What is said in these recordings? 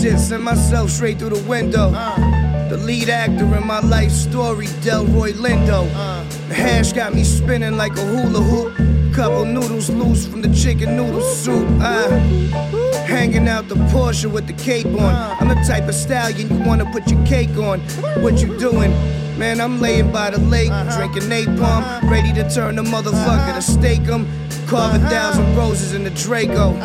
shit, send myself straight through the window. Uh. The lead actor in my life story, Delroy Lindo. Uh. The hash got me spinning like a hula hoop. Couple noodles loose from the chicken noodle soup. Uh, hanging out the Porsche with the cape on. Uh. I'm the type of stallion you wanna put your cake on. What you doing? Man, I'm laying by the lake, uh-huh. drinking napalm, uh-huh. ready to turn the motherfucker uh-huh. to steak stake 'em. Carve a thousand roses in the Draco.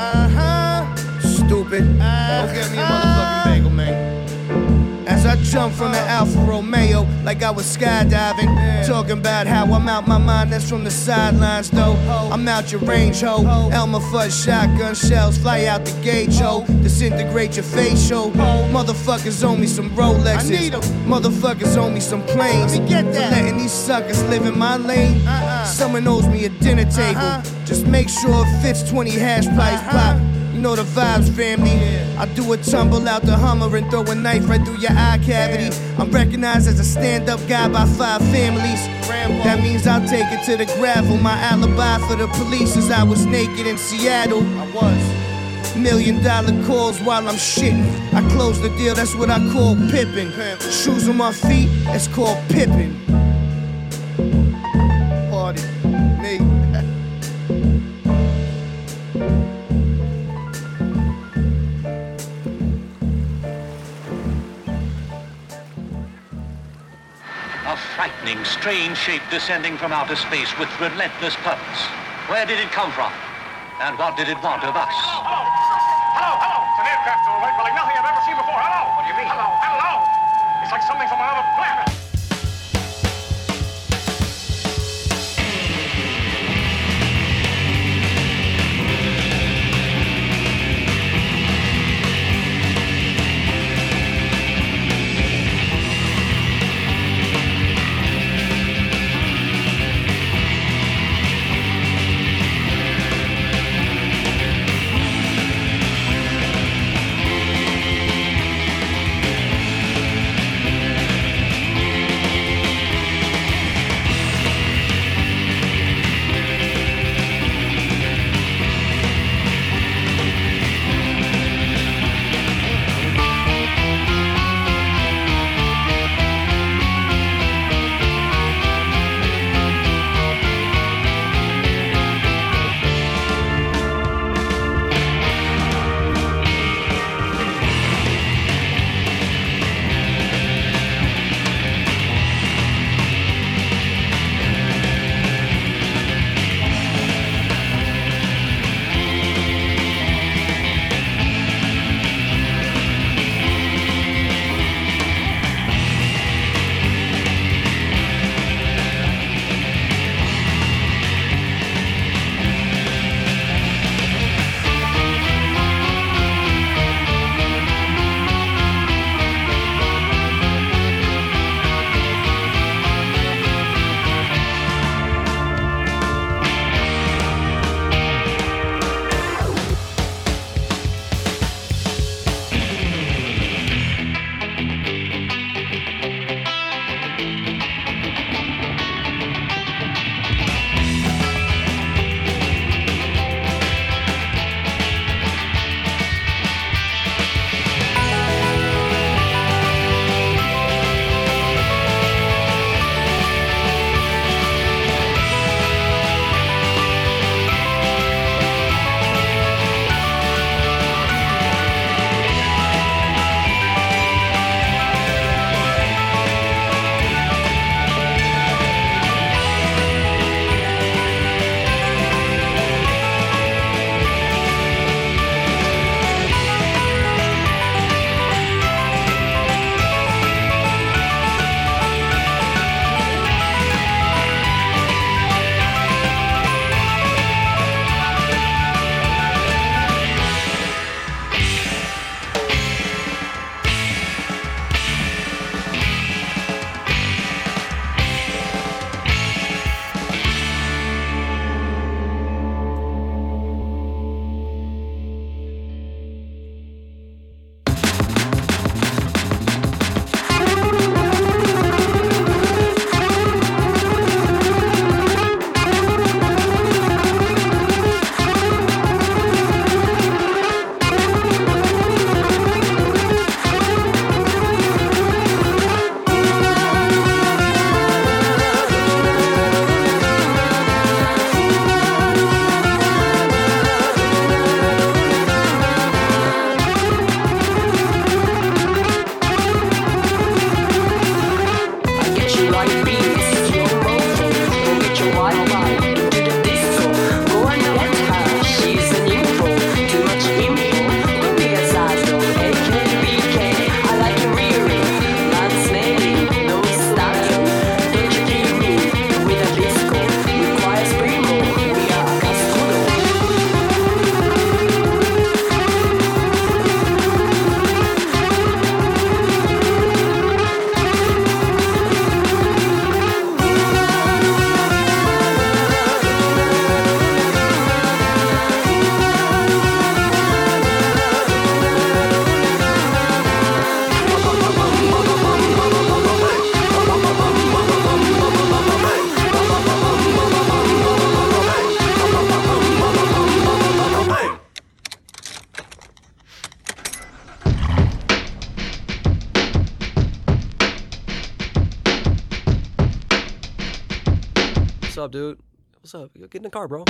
Stupid. Go get me a motherfucking bagel, man. As I jump from an Alfa Romeo like I was skydiving. Talking about how I'm out my mind, that's from the sidelines though. I'm out your range, ho. Elmer Fudd shotgun shells fly out the gauge, ho. Disintegrate your face, facial. Motherfuckers owe me some Rolexes. I need 'em. Motherfuckers owe me some planes. Let me get that. For letting these suckers live in my lane. Uh-uh. Someone owes me a dinner table. Uh-huh. Just make sure it fits 20 hash pipes pop. You know the vibes, family. I do a tumble out the Hummer and throw a knife right through your eye cavity. I'm recognized as a stand up guy by five families. That means I'll take it to the gravel. My alibi for the police is I was naked in Seattle. I was. Million dollar calls while I'm shitting. I close the deal, that's what I call pippin'. Shoes on my feet, it's called pippin'. Strange shape descending from outer space with relentless purpose. Where did it come from? And what did it want of us? Hello, hello. It's an aircraft, all right, but like nothing I've ever seen before. Hello. What do you mean? Hello, hello. It's like something from another planet. Dude? What's up? Get in the car, bro.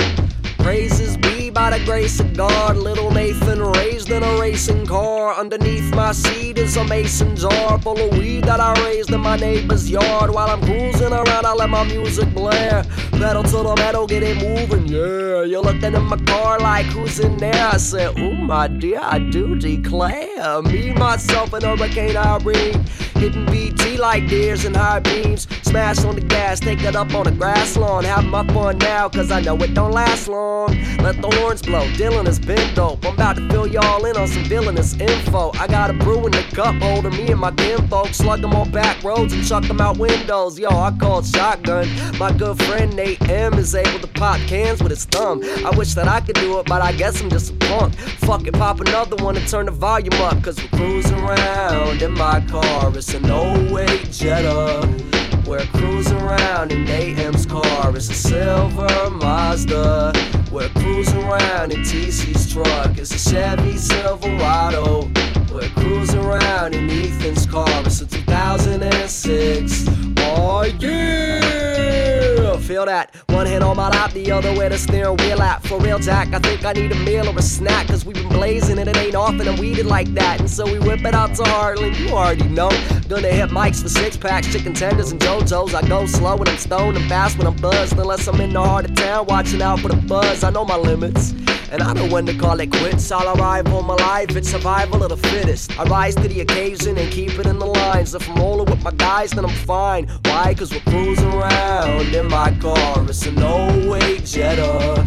Praises be by the grace of God. Little Nathan raised in a racing car. Underneath my seat is a mason jar full of weed that I raised in my neighbor's yard. While I'm cruising around, I let my music blare. Pedal to the metal, get it moving, yeah. You're looking in my car like who's in there? I said, Ooh, my dear, I do declare. Me, myself, and hurricane I bring. Hitting BT like deers and high beams. Smash on the gas, take it up on the grass lawn. Have my fun now, cause I know it don't last long. Let the horns blow, Dylan has been dope. I'm about to fill y'all in on some villainous info. I got a brew in the cup holder, me and my kin folks slug them on back roads and chuck them out windows. Yo, I called shotgun. My good friend Nate M is able to pop cans with his thumb. I wish that I could do it, but I guess I'm just a punk. Fuck it, pop another one and turn the volume up, cause we're cruising around in my car. It's an 08 Jetta. We're cruising around in AM's car. It's a silver Mazda. We're cruising around in TC's truck. It's a Chevy Silverado. We're cruising around in Ethan's car. It's a 2006. Oh yeah! Feel that? One hand on my lap, the other where the steering wheel at. For real, Jack, I think I need a meal or a snack. Cause we've been blazing and it ain't often I'm weeded like that. And so we whip it out to Heartland, you already know. Gonna hit mics for six packs, chicken tenders, and JoJo's. I go slow when I'm stoned and fast when I'm buzzed. Unless I'm in the heart of town, watching out for the buzz. I know my limits. And I know when to call it quits. I'll arrive on my life, it's survival of the fittest. I rise to the occasion and keep it in the lines. If I'm rolling with my guys, then I'm fine. Why? Cause we're cruising around in my car. It's an 08 Jetta.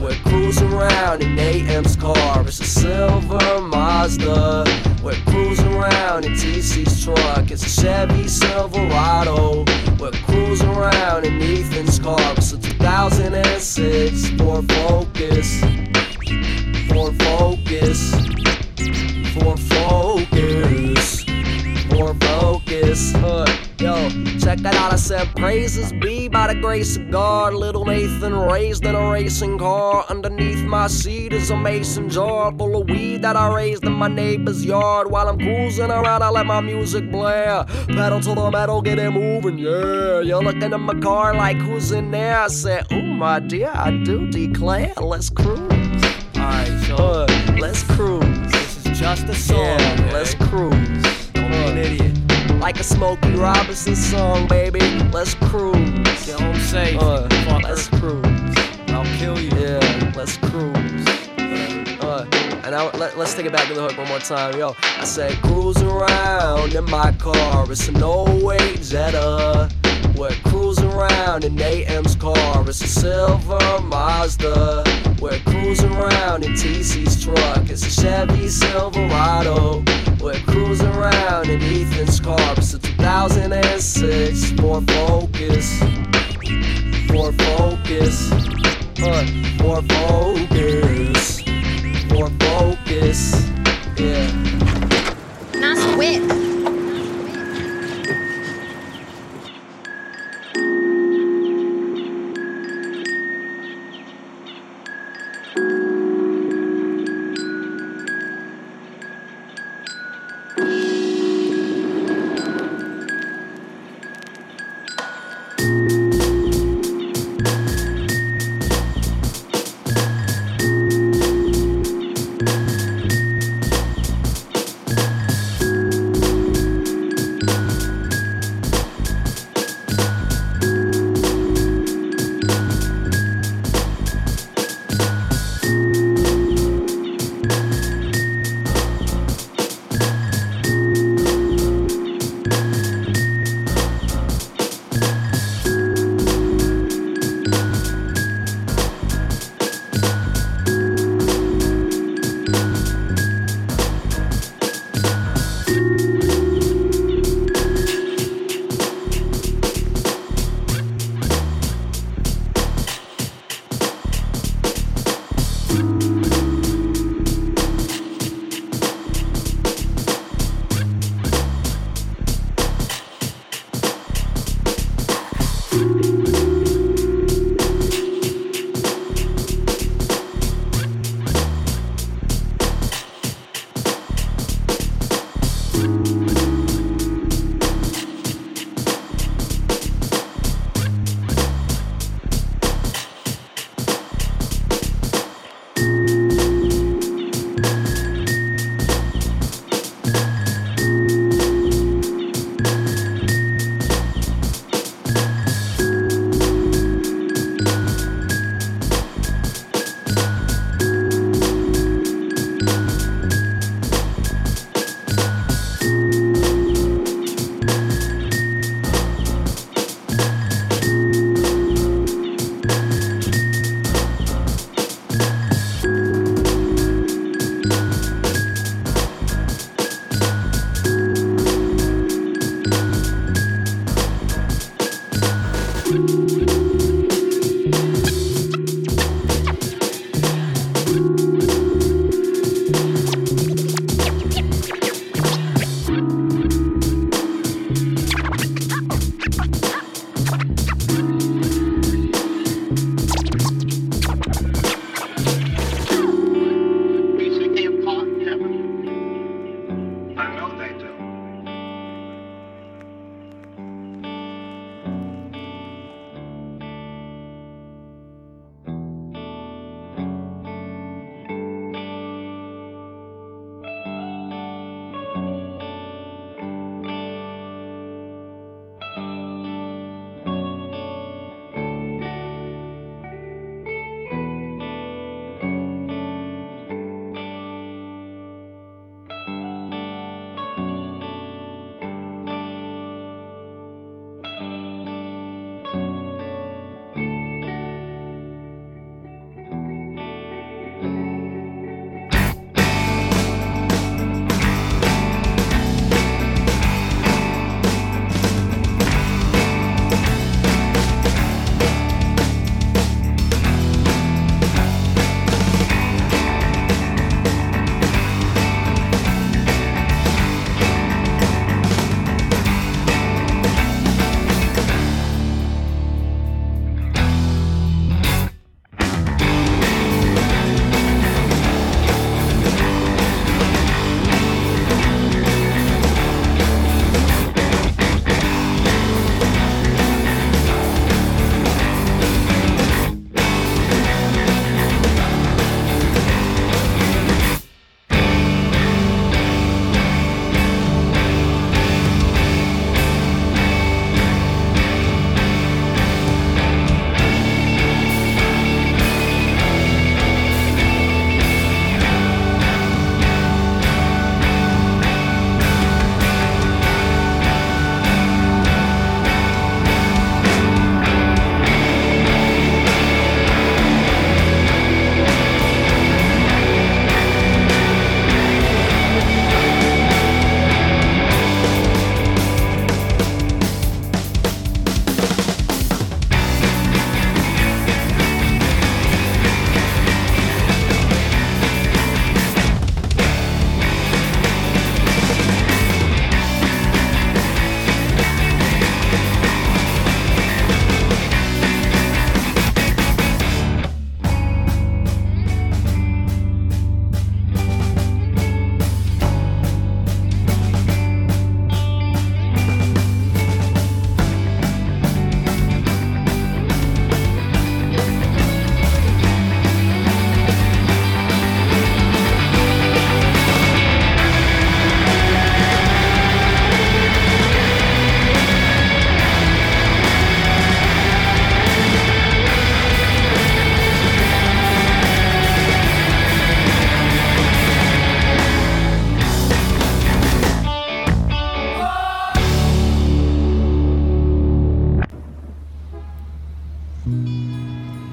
We're cruising around in AM's car. It's a silver Mazda. We're cruising around in TC's truck. It's a Chevy Silverado. We're cruising around in Ethan's car. It's a 2006 Ford Focus. Ford Focus. Ford Focus. Ford Focus. Yo, check that out. I said, Praises be by the grace of God. Little Nathan raised in a racing car. Underneath my seat is a mason jar full of weed that I raised in my neighbor's yard. While I'm cruising around, I let my music blare. Pedal to the metal, get it moving, yeah. You're looking at my car like who's in there? I said, Ooh, my dear, I do declare. Let's cruise. Uh, let's cruise. this is just a song. Yeah, okay? let's cruise. Don't be an idiot. Like a Smokey Robinson song, baby. Let's cruise. Get home safe, Uh, let's cruise. I'll kill you. Yeah, let's cruise. Uh, and I, let, let's take it back to the hook one more time. Yo, I said cruise around in my car. It's an 08 Jetta. We're cruising around in AM's car. It's a silver Mazda. We're cruising around in TC's truck. It's a Chevy Silverado. We're cruising around in Ethan's car. It's a 2006 Ford Focus. Ford Focus. Uh, Ford Focus. Ford Focus. Yeah. Nice whip.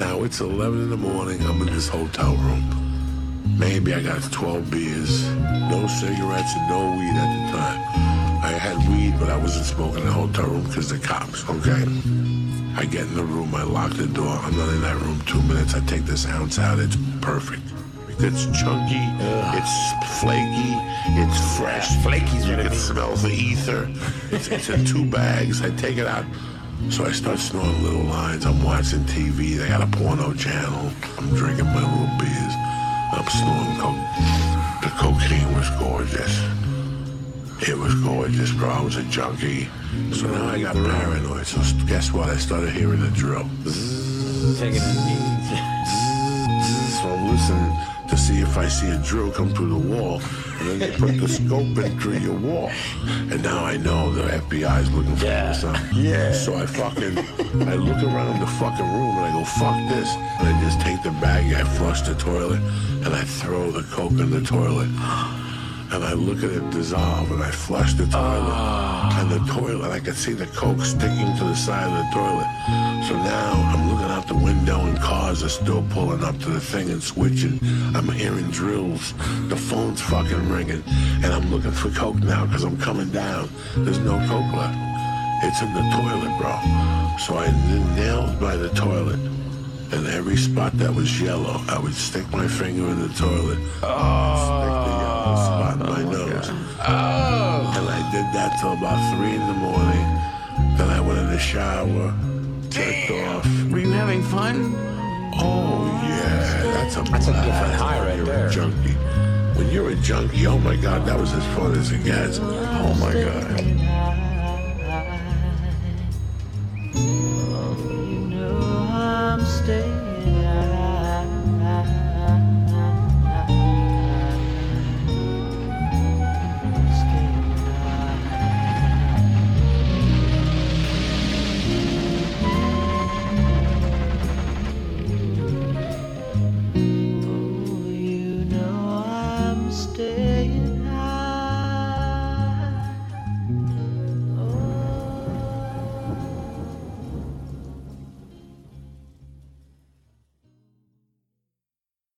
Now it's 11 in the morning. I'm in this hotel room. Maybe I got 12 beers, no cigarettes, and no weed at the time. I had weed, but I wasn't smoking in the hotel room because the cops, okay? I get in the room, I lock the door. I'm not in that room two minutes. I take this ounce out. It's perfect. It's chunky, it's flaky, it's fresh. Flaky's you can smell the ether. It's, it's in two bags. I take it out. So I start snorting little lines. I'm watching TV. They got a porno channel. I'm drinking my little beers. I'm snorting coke. The cocaine was gorgeous. It was gorgeous, bro. I was a junkie. So now I got paranoid. So guess what? I started hearing the drill. Taking it So I'm listening to see if I see a drill come through the wall. And then they put the scope in through your wall. And now I know the FBI is looking for Yeah. something. Yeah. So I fucking, I look around the fucking room and I go, fuck this. And I just take the bag, I flush the toilet, and I throw the coke in the toilet. And I look at it dissolve and I flush the toilet. Ah. And the toilet, I could see the coke sticking to the side of the toilet. So now I'm looking out the window and cars are still pulling up to the thing and switching. I'm hearing drills. The phone's fucking ringing. And I'm looking for coke now because I'm coming down. There's no coke left. It's in the toilet, bro. So I nailed by the toilet. And every spot that was yellow, I would stick my finger in the toilet. Ah. stick the yellow spot in my nose. Oh. And I did that till about three in the morning. Then I went in the shower, jerked off. Were you having fun? Oh yeah, that's a That's a blast. different high right You're there. A junkie. When you're a junkie, oh my god, that was as fun as it gets. Oh my god.